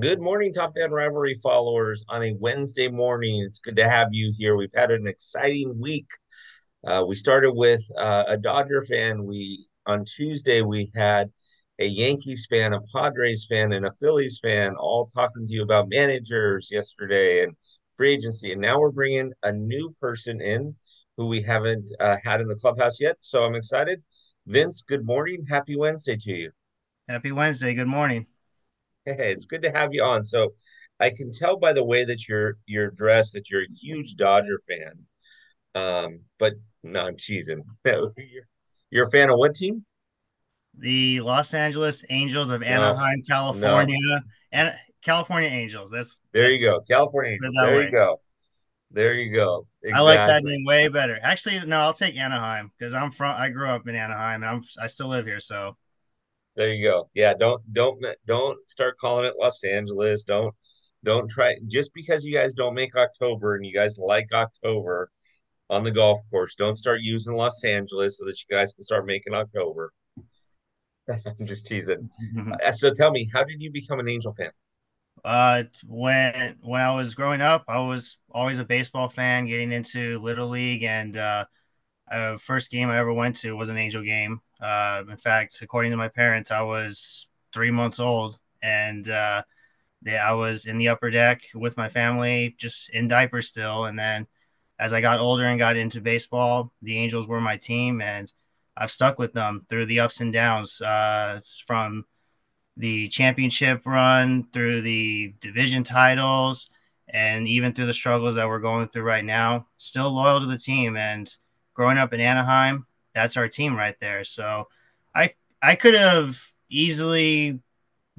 Good morning, Top Fan Rivalry followers on a Wednesday morning. It's good to have you here. We've had an exciting week. Uh, we started with uh, a Dodger fan. We on Tuesday we had a Yankees fan, a Padres fan, and a Phillies fan all talking to you about managers yesterday and free agency. And now we're bringing a new person in who we haven't uh, had in the clubhouse yet. So I'm excited. Vince, good morning. Happy Wednesday to you. Happy Wednesday. Good morning. Hey, it's good to have you on. So I can tell by the way that you're you're dressed that you're a huge Dodger fan. Um, but no, I'm cheesing. you're, you're a fan of what team? The Los Angeles Angels of Anaheim, no. California, and California Angels. That's There you go. California Angels. There you go. There you go. I like that name way better. Actually, no, I'll take Anaheim because I'm from. I grew up in Anaheim, and I'm I still live here. So There you go. Yeah, don't don't don't start calling it Los Angeles. Don't don't try just because you guys don't make October and you guys like October on the golf course, don't start using Los Angeles so that you guys can start making October. I'm just teasing. Uh, So tell me, how did you become an Angel fan? Uh, when when I was growing up, I was always a baseball fan, getting into Little League, and uh, uh, first game I ever went to was an Angel game. Uh, in fact, according to my parents, I was three months old, and uh, they, I was in the upper deck with my family, just in diapers still. And then as I got older and got into baseball, the Angels were my team, and I've stuck with them through the ups and downs, uh, from the championship run through the division titles and even through the struggles that we're going through right now still loyal to the team and growing up in anaheim that's our team right there so i i could have easily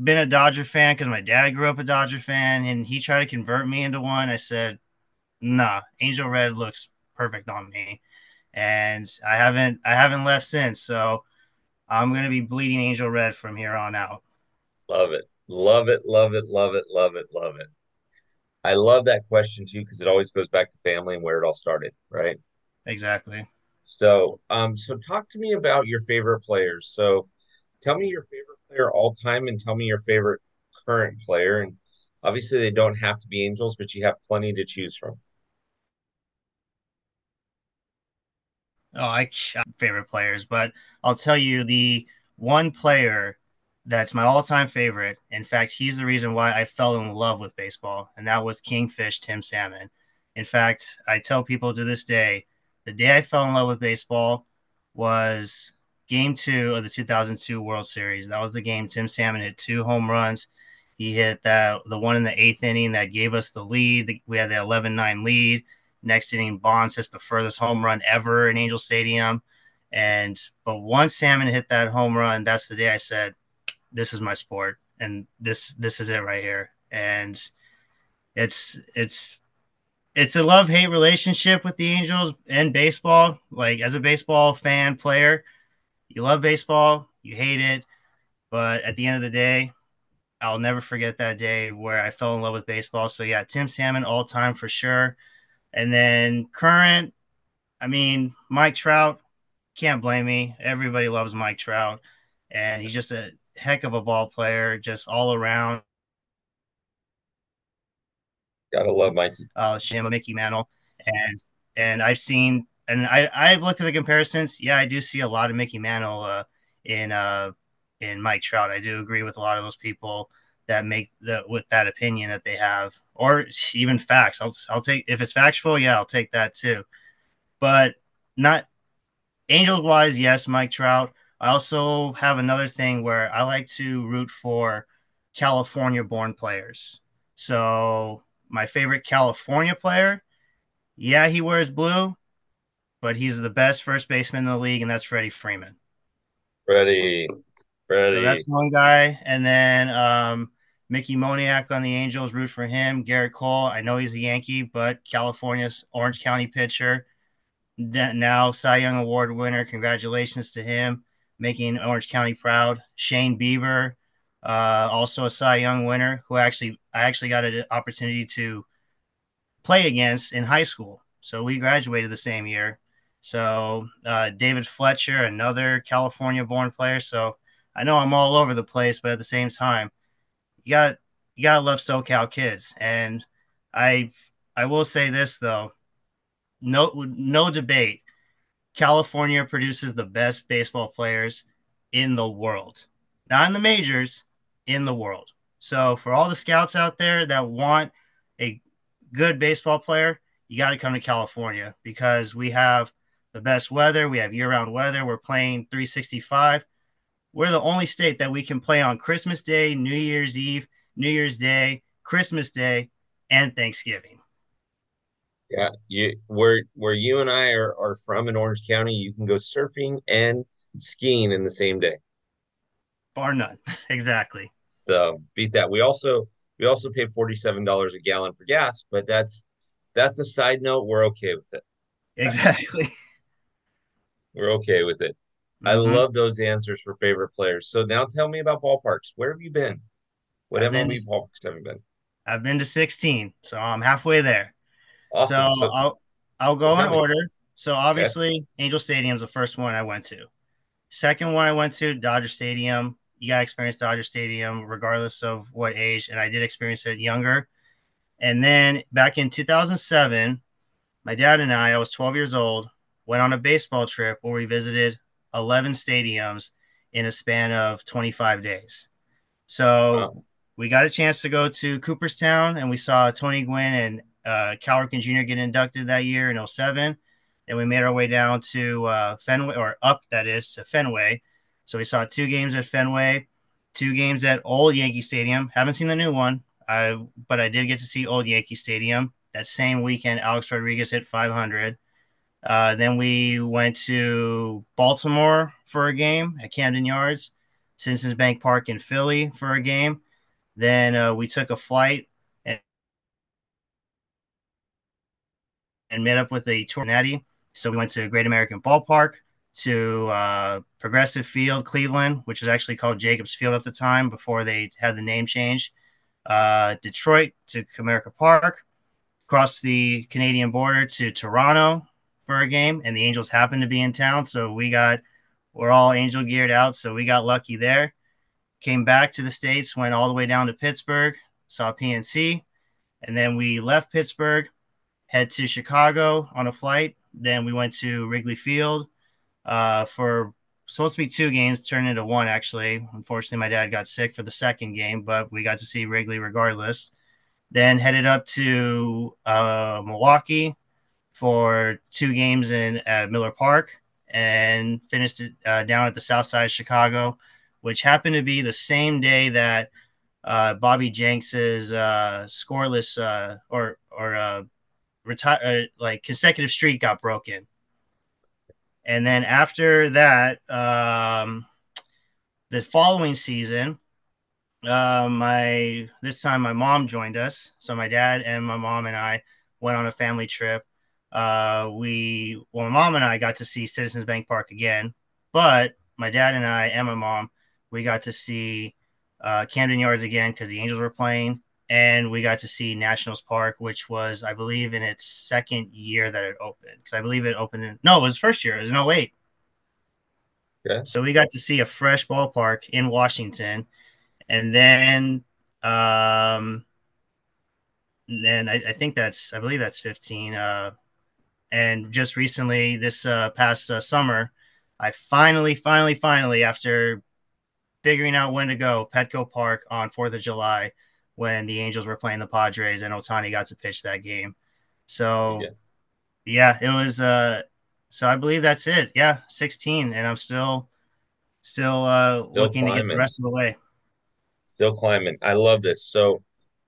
been a dodger fan because my dad grew up a dodger fan and he tried to convert me into one i said nah angel red looks perfect on me and i haven't i haven't left since so i'm going to be bleeding angel red from here on out Love it. Love it, love it, love it, love it, love it. I love that question too because it always goes back to family and where it all started, right? exactly So, um, so talk to me about your favorite players. So, tell me your favorite player all time and tell me your favorite current player. And obviously, they don't have to be Angels, but you have plenty to choose from. Oh, I favorite players, but I'll tell you the one player that's my all-time favorite. In fact, he's the reason why I fell in love with baseball, and that was Kingfish Tim Salmon. In fact, I tell people to this day, the day I fell in love with baseball was game 2 of the 2002 World Series. That was the game Tim Salmon hit two home runs. He hit that the one in the 8th inning that gave us the lead. We had the 11-9 lead Next inning, Bonds hits the furthest home run ever in Angel Stadium. And but once Salmon hit that home run, that's the day I said, "This is my sport, and this this is it right here." And it's it's it's a love hate relationship with the Angels and baseball. Like as a baseball fan player, you love baseball, you hate it, but at the end of the day, I'll never forget that day where I fell in love with baseball. So yeah, Tim Salmon all time for sure. And then current, I mean, Mike Trout, can't blame me. Everybody loves Mike Trout, and he's just a heck of a ball player, just all around. Gotta love Mikey. Uh, Shima Mickey Mantle, and and I've seen and I I've looked at the comparisons. Yeah, I do see a lot of Mickey Mantle uh, in uh in Mike Trout. I do agree with a lot of those people that make the with that opinion that they have, or even facts. I'll I'll take if it's factual. Yeah, I'll take that too. But not Angels wise, yes, Mike Trout. I also have another thing where I like to root for California born players. So my favorite California player, yeah, he wears blue, but he's the best first baseman in the league, and that's Freddie Freeman. Freddie, So Freddie. that's one guy. And then um, Mickey Moniak on the Angels, root for him. Gerrit Cole, I know he's a Yankee, but California's Orange County pitcher. now Cy Young Award winner. Congratulations to him, making Orange County proud. Shane Bieber, uh, also a Cy Young winner, who actually I actually got an opportunity to play against in high school. So we graduated the same year. So uh, David Fletcher, another California-born player. So I know I'm all over the place, but at the same time, you got you gotta love SoCal kids. And I I will say this though, no no debate. California produces the best baseball players in the world, not in the majors, in the world. So for all the scouts out there that want a good baseball player, you got to come to California because we have the best weather. We have year-round weather. We're playing 365. We're the only state that we can play on Christmas Day, New Year's Eve, New Year's Day, Christmas Day, and Thanksgiving. Yeah, you where where you and I are, are from in Orange County, you can go surfing and skiing in the same day. Bar none. exactly. So beat that. We also we also pay $47 a gallon for gas, but that's that's a side note. We're okay with it. Exactly. We're okay with it. Mm-hmm. I love those answers for favorite players. So now tell me about ballparks. Where have you been? What I've MLB to, ballparks have you been? I've been to 16, so I'm halfway there. Awesome. So, so I'll I'll go in order. So obviously, okay. Angel Stadium is the first one I went to. Second one I went to Dodger Stadium. You got to experience Dodger Stadium regardless of what age, and I did experience it younger. And then back in 2007, my dad and I, I was 12 years old, went on a baseball trip where we visited 11 stadiums in a span of 25 days. So wow. we got a chance to go to Cooperstown and we saw Tony Gwynn and uh, Cal Ripken Jr. get inducted that year in 07. And we made our way down to uh, Fenway, or up, that is, to Fenway. So we saw two games at Fenway, two games at Old Yankee Stadium. Haven't seen the new one, I, but I did get to see Old Yankee Stadium. That same weekend, Alex Rodriguez hit 500. Uh, then we went to Baltimore for a game at Camden Yards, Citizens Bank Park in Philly for a game. Then uh, we took a flight and, and met up with a tour. So we went to Great American Ballpark, to uh, Progressive Field, Cleveland, which was actually called Jacobs Field at the time before they had the name change. Uh, Detroit to Comerica Park, across the Canadian border to Toronto for a game, and the Angels happened to be in town, so we got we're all Angel geared out, so we got lucky there. Came back to the states, went all the way down to Pittsburgh, saw PNC, and then we left Pittsburgh, head to Chicago on a flight. Then we went to Wrigley Field uh, for supposed to be two games, turned into one actually. Unfortunately, my dad got sick for the second game, but we got to see Wrigley regardless. Then headed up to uh, Milwaukee for two games in at Miller Park and finished it uh, down at the south side of Chicago, which happened to be the same day that uh, Bobby Jenks's uh, scoreless uh, or or uh, retire like consecutive streak got broken. And then after that, um, the following season, uh, my this time my mom joined us. So my dad and my mom and I went on a family trip. Uh, we well, my mom and I got to see Citizens Bank Park again, but my dad and I and my mom we got to see uh, Camden Yards again because the Angels were playing, and we got to see Nationals Park, which was, I believe, in its second year that it opened. Because I believe it opened in no, it was first year. It was no wait. Yeah. So we got to see a fresh ballpark in Washington, and then, um, then I, I think that's, I believe that's fifteen. Uh, and just recently, this uh, past uh, summer, I finally, finally, finally, after figuring out when to go, Petco Park on Fourth of July when the Angels were playing the Padres and Ohtani got to pitch that game. So yeah, yeah it was uh so I believe that's it. Yeah, 16 and I'm still still uh still looking climbing. to get the rest of the way. Still climbing. I love this. So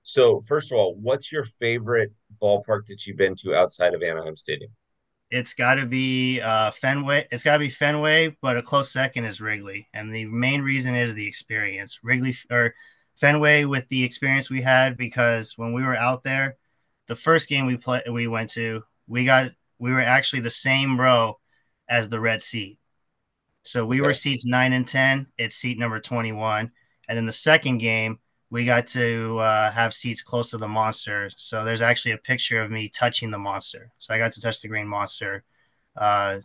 so first of all, what's your favorite ballpark that you've been to outside of Anaheim Stadium? It's got to be uh, Fenway. It's got to be Fenway, but a close second is Wrigley, and the main reason is the experience. Wrigley or Fenway with the experience we had because when we were out there, the first game we play we went to, we got we were actually the same row as the red seat. So we okay. were seats nine and ten. It's seat number twenty one, and then the second game we got to uh, have seats close to the monster. So there's actually a picture of me touching the monster. So I got to touch the green monster uh,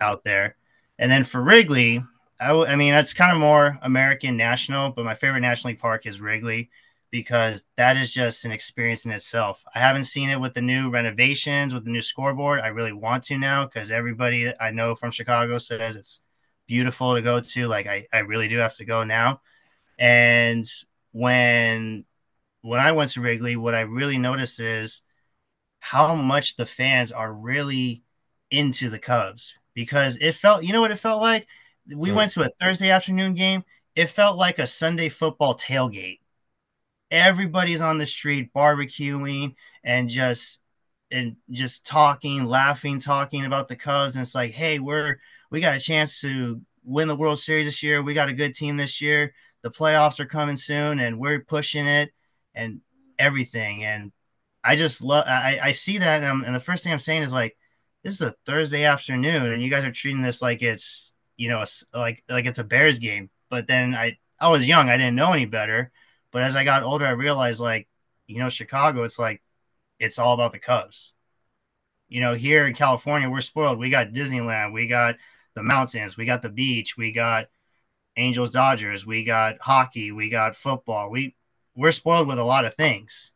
out there. And then for Wrigley, I, w- I mean, that's kind of more American national, but my favorite National League park is Wrigley because that is just an experience in itself. I haven't seen it with the new renovations, with the new scoreboard. I really want to now because everybody I know from Chicago says it's beautiful to go to. Like I, I really do have to go now. And when when I went to Wrigley, what I really noticed is how much the fans are really into the Cubs because it felt, you know what it felt like? We went to a Thursday afternoon game. It felt like a Sunday football tailgate. Everybody's on the street barbecuing and just and just talking, laughing, talking about the Cubs. And it's like, hey, we're we got a chance to win the World Series this year. We got a good team this year. The playoffs are coming soon, and we're pushing it and everything. And I just love. I, I see that, and, and the first thing I'm saying is like, this is a Thursday afternoon, and you guys are treating this like it's you know like like it's a Bears game. But then I I was young, I didn't know any better. But as I got older, I realized like you know Chicago, it's like it's all about the Cubs. You know, here in California, we're spoiled. We got Disneyland, we got the mountains, we got the beach, we got Angels, Dodgers, we got hockey, we got football. We we're spoiled with a lot of things.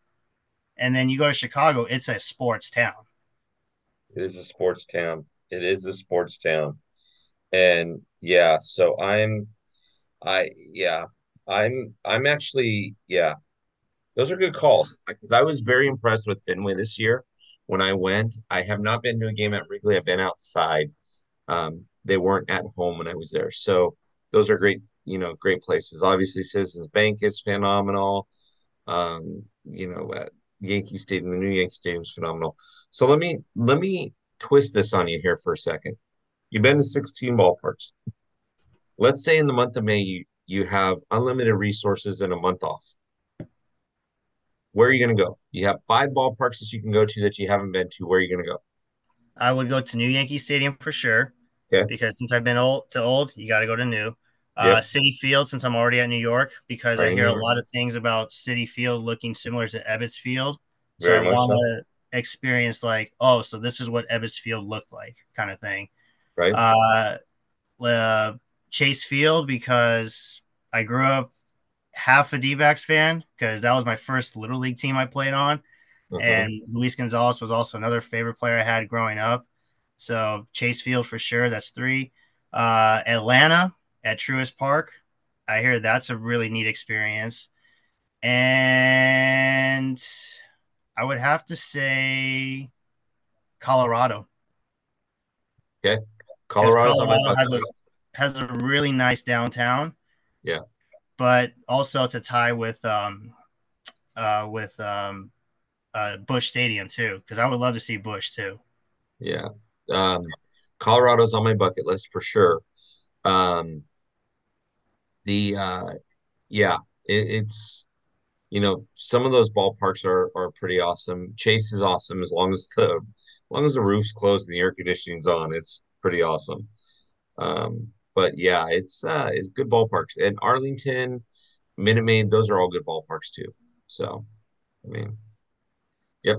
And then you go to Chicago, it's a sports town. It is a sports town. It is a sports town. And yeah, so I'm I yeah, I'm I'm actually yeah. Those are good calls. Because I was very impressed with Fenway this year when I went. I have not been to a game at Wrigley. I've been outside. Um, they weren't at home when I was there. So those are great, you know, great places. Obviously, Citizens Bank is phenomenal. Um, you know, at Yankee Stadium, the new Yankee Stadium is phenomenal. So let me let me twist this on you here for a second. You've been to 16 ballparks. Let's say in the month of May you, you have unlimited resources and a month off. Where are you going to go? You have five ballparks that you can go to that you haven't been to. Where are you going to go? I would go to New Yankee Stadium for sure. Okay. Because since I've been old to old, you got to go to new. Uh, yep. Citi Field, since I'm already at New York, because I, I hear a lot of things about Citi Field looking similar to Ebbets Field. So Very I want to so. experience like, oh, so this is what Ebbets Field looked like, kind of thing. Right. Uh, uh, Chase Field because I grew up half a D-backs fan because that was my first little league team I played on, uh-huh. and Luis Gonzalez was also another favorite player I had growing up. So Chase Field for sure. That's three. Uh, Atlanta at Truist Park. I hear that's a really neat experience. And I would have to say Colorado. Okay. Colorado's Colorado on my has, a, has a really nice downtown. Yeah. But also to tie with um uh with um uh Busch Stadium too, because I would love to see Busch too. Yeah. Um Colorado's on my bucket list for sure. Um the uh yeah it, it's you know some of those ballparks are are pretty awesome chase is awesome as long as the as long as the roof's closed and the air conditioning's on it's pretty awesome. Um but yeah it's uh it's good ballparks. And arlington minute maid those are all good ballparks too. So i mean yep.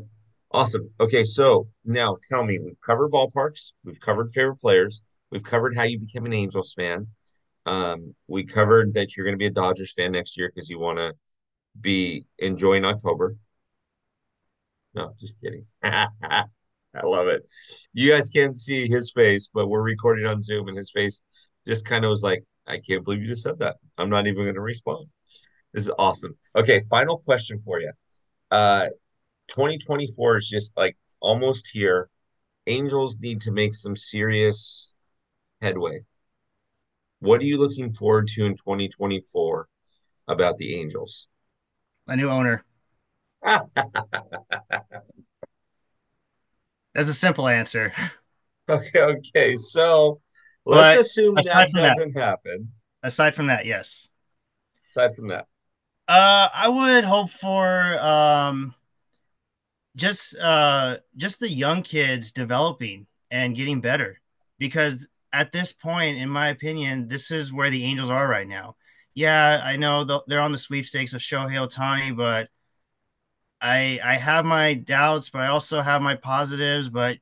Awesome. Okay so now tell me we've covered ballparks we've covered favorite players we've covered how you became an angels fan. Um, we covered that you're going to be a Dodgers fan next year because you want to be enjoying October. No, just kidding. I love it. You guys can't see his face, but we're recording on Zoom, and his face just kind of was like, I can't believe you just said that. I'm not even going to respond. This is awesome. Okay, final question for you. Uh, 2024 is just like almost here. Angels need to make some serious headway. What are you looking forward to in 2024 about the Angels? A new owner. That's a simple answer. Okay, okay. So let's but assume that doesn't that, happen. Aside from that, yes. Aside from that. Uh I would hope for um just uh just the young kids developing and getting better because at this point, in my opinion, this is where the Angels are right now. Yeah, I know they're on the sweepstakes of Shohei Ohtani, but I I have my doubts, but I also have my positives. But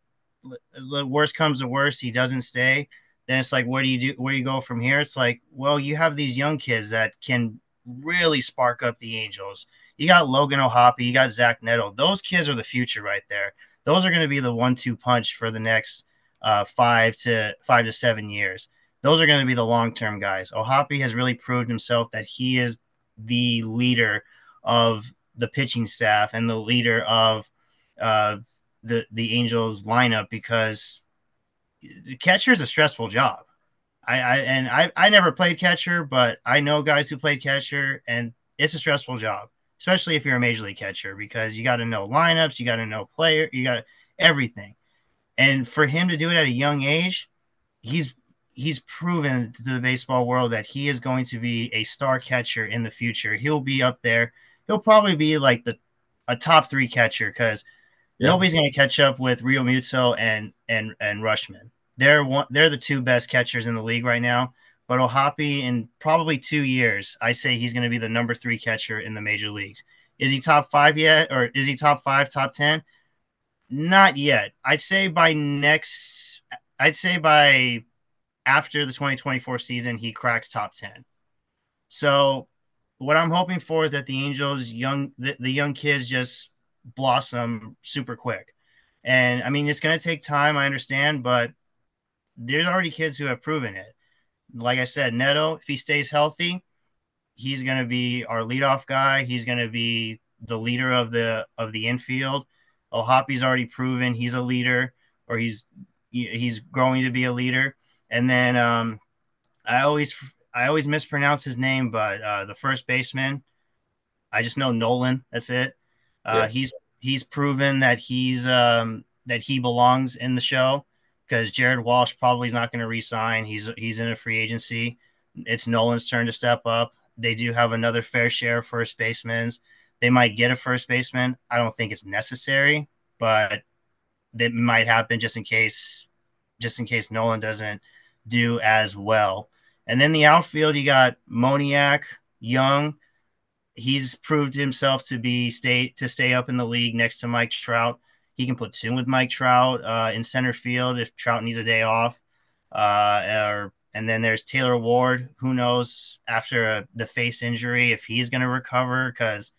the worst comes to worst, he doesn't stay. Then it's like, where do you do? Where do you go from here? It's like, well, you have these young kids that can really spark up the Angels. You got Logan O'Hoppe, you got Zach Neto. Those kids are the future right there. Those are going to be the one-two punch for the next uh, five to five to seven years. Those are going to be the long-term guys. O'Hoppe has really proved himself that he is the leader of the pitching staff and the leader of uh, the the Angels lineup because catcher is a stressful job. I, I and I, I never played catcher, but I know guys who played catcher, and it's a stressful job, especially if you're a major league catcher because you got to know lineups, you got to know player, you got everything. And for him to do it at a young age, he's he's proven to the baseball world that he is going to be a star catcher in the future. He'll be up there. He'll probably be like the a top three catcher because yeah. nobody's going to catch up with Realmuto and and and Rutschman. They're one. They're the two best catchers in the league right now. But O'Hoppe, in probably two years, I say he's going to be the number three catcher in the major leagues. Is he top five yet, or is he top five, top ten? Not yet. I'd say by next. I'd say by after the 2024 season, he cracks top 10. So what I'm hoping for is that the Angels young the, the young kids just blossom super quick. And I mean it's gonna take time, I understand, but there's already kids who have proven it. Like I said, Neto, if he stays healthy, he's gonna be our leadoff guy. He's gonna be the leader of the of the infield. O'Hoppe's already proven he's a leader, or he's he's growing to be a leader. And then um, I always I always mispronounce his name, but uh, the first baseman, I just know Nolan. That's it. Uh, yeah. He's he's proven that he's um, that he belongs in the show because Jared Walsh probably is not going to resign. He's he's in a free agency. It's Nolan's turn to step up. They do have another fair share of first basemen. They might get a first baseman. I don't think it's necessary, but it might happen just in case, just in case Nolan doesn't do as well. And then the outfield, you got Moniak, Young. He's proved himself to be stay to stay up in the league next to Mike Trout. He can put in with Mike Trout uh, in center field if Trout needs a day off. Uh, or and then there's Taylor Ward. Who knows after a, the face injury if he's going to recover? Because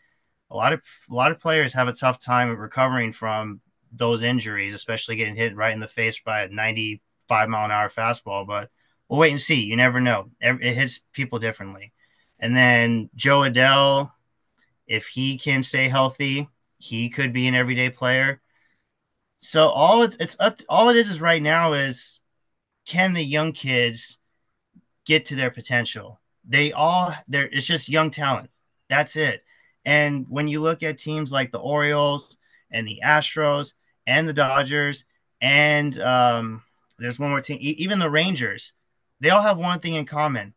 a lot of a lot of players have a tough time recovering from those injuries, especially getting hit right in the face by a 95 mile an hour fastball, but we'll wait and see. You never know. It hits people differently. And then Jo Adell, if he can stay healthy, he could be an everyday player. So all it's, it's up. To, all it is is right now is can the young kids get to their potential? They all there. It's just young talent. That's it. And when you look at teams like the Orioles and the Astros and the Dodgers and um, there's one more team. even the Rangers, they all have one thing in common.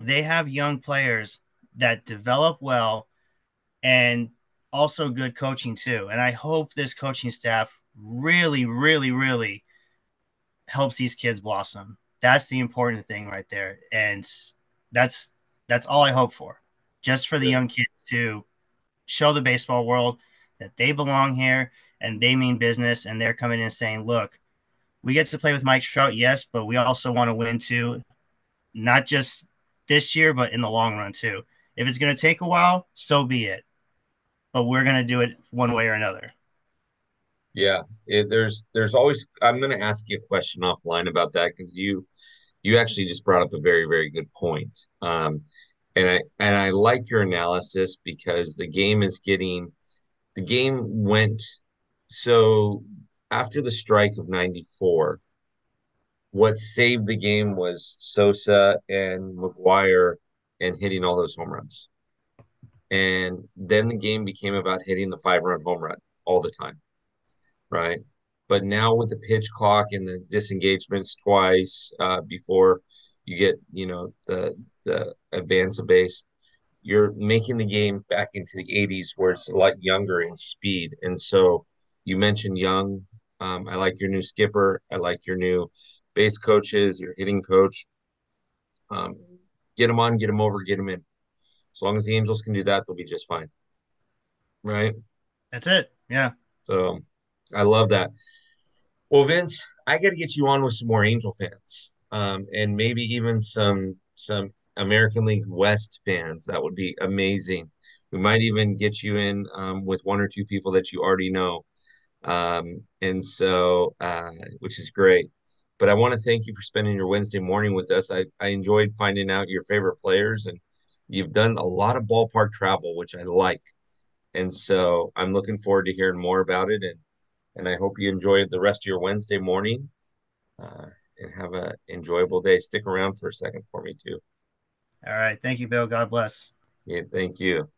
They have young players that develop well and also good coaching too. And I hope this coaching staff really, really, really helps these kids blossom. That's the important thing right there. And that's that's all I hope for. Just for the young kids to show the baseball world that they belong here and they mean business and they're coming in saying, look, we get to play with Mike Trout, yes, but we also want to win too, not just this year, but in the long run too. If it's going to take a while, so be it. But we're going to do it one way or another. Yeah, it, there's there's always. I'm going to ask you a question offline about that because you you actually just brought up a very very good point. Um, and I and I like your analysis because the game is getting the game went so after the strike of 94, what saved the game was Sosa and McGwire and hitting all those home runs. And then the game became about hitting the five run home run all the time. Right. But now with the pitch clock and the disengagements twice uh, before you get, you know, the the advance of base, you're making the game back into the 80s where it's a lot younger in speed. And so you mentioned Young um, I like your new skipper. I like your new base coaches, your hitting coach. Um, get them on, get them over, get them in. As long as the Angels can do that, they'll be just fine. Right? That's it. Yeah. So I love that. Well, Vince, I got to get you on with some more Angel fans, um, and maybe even some some American League West fans. That would be amazing. We might even get you in um, with one or two people that you already know. Um, and so, uh, which is great. But I want to thank you for spending your Wednesday morning with us. I, I enjoyed finding out your favorite players, and you've done a lot of ballpark travel, which I like. And so I'm looking forward to hearing more about it. And and I hope you enjoy the rest of your Wednesday morning uh, and have an enjoyable day. Stick around for a second for me too. All right. Thank you, Bill. God bless. Yeah, thank you.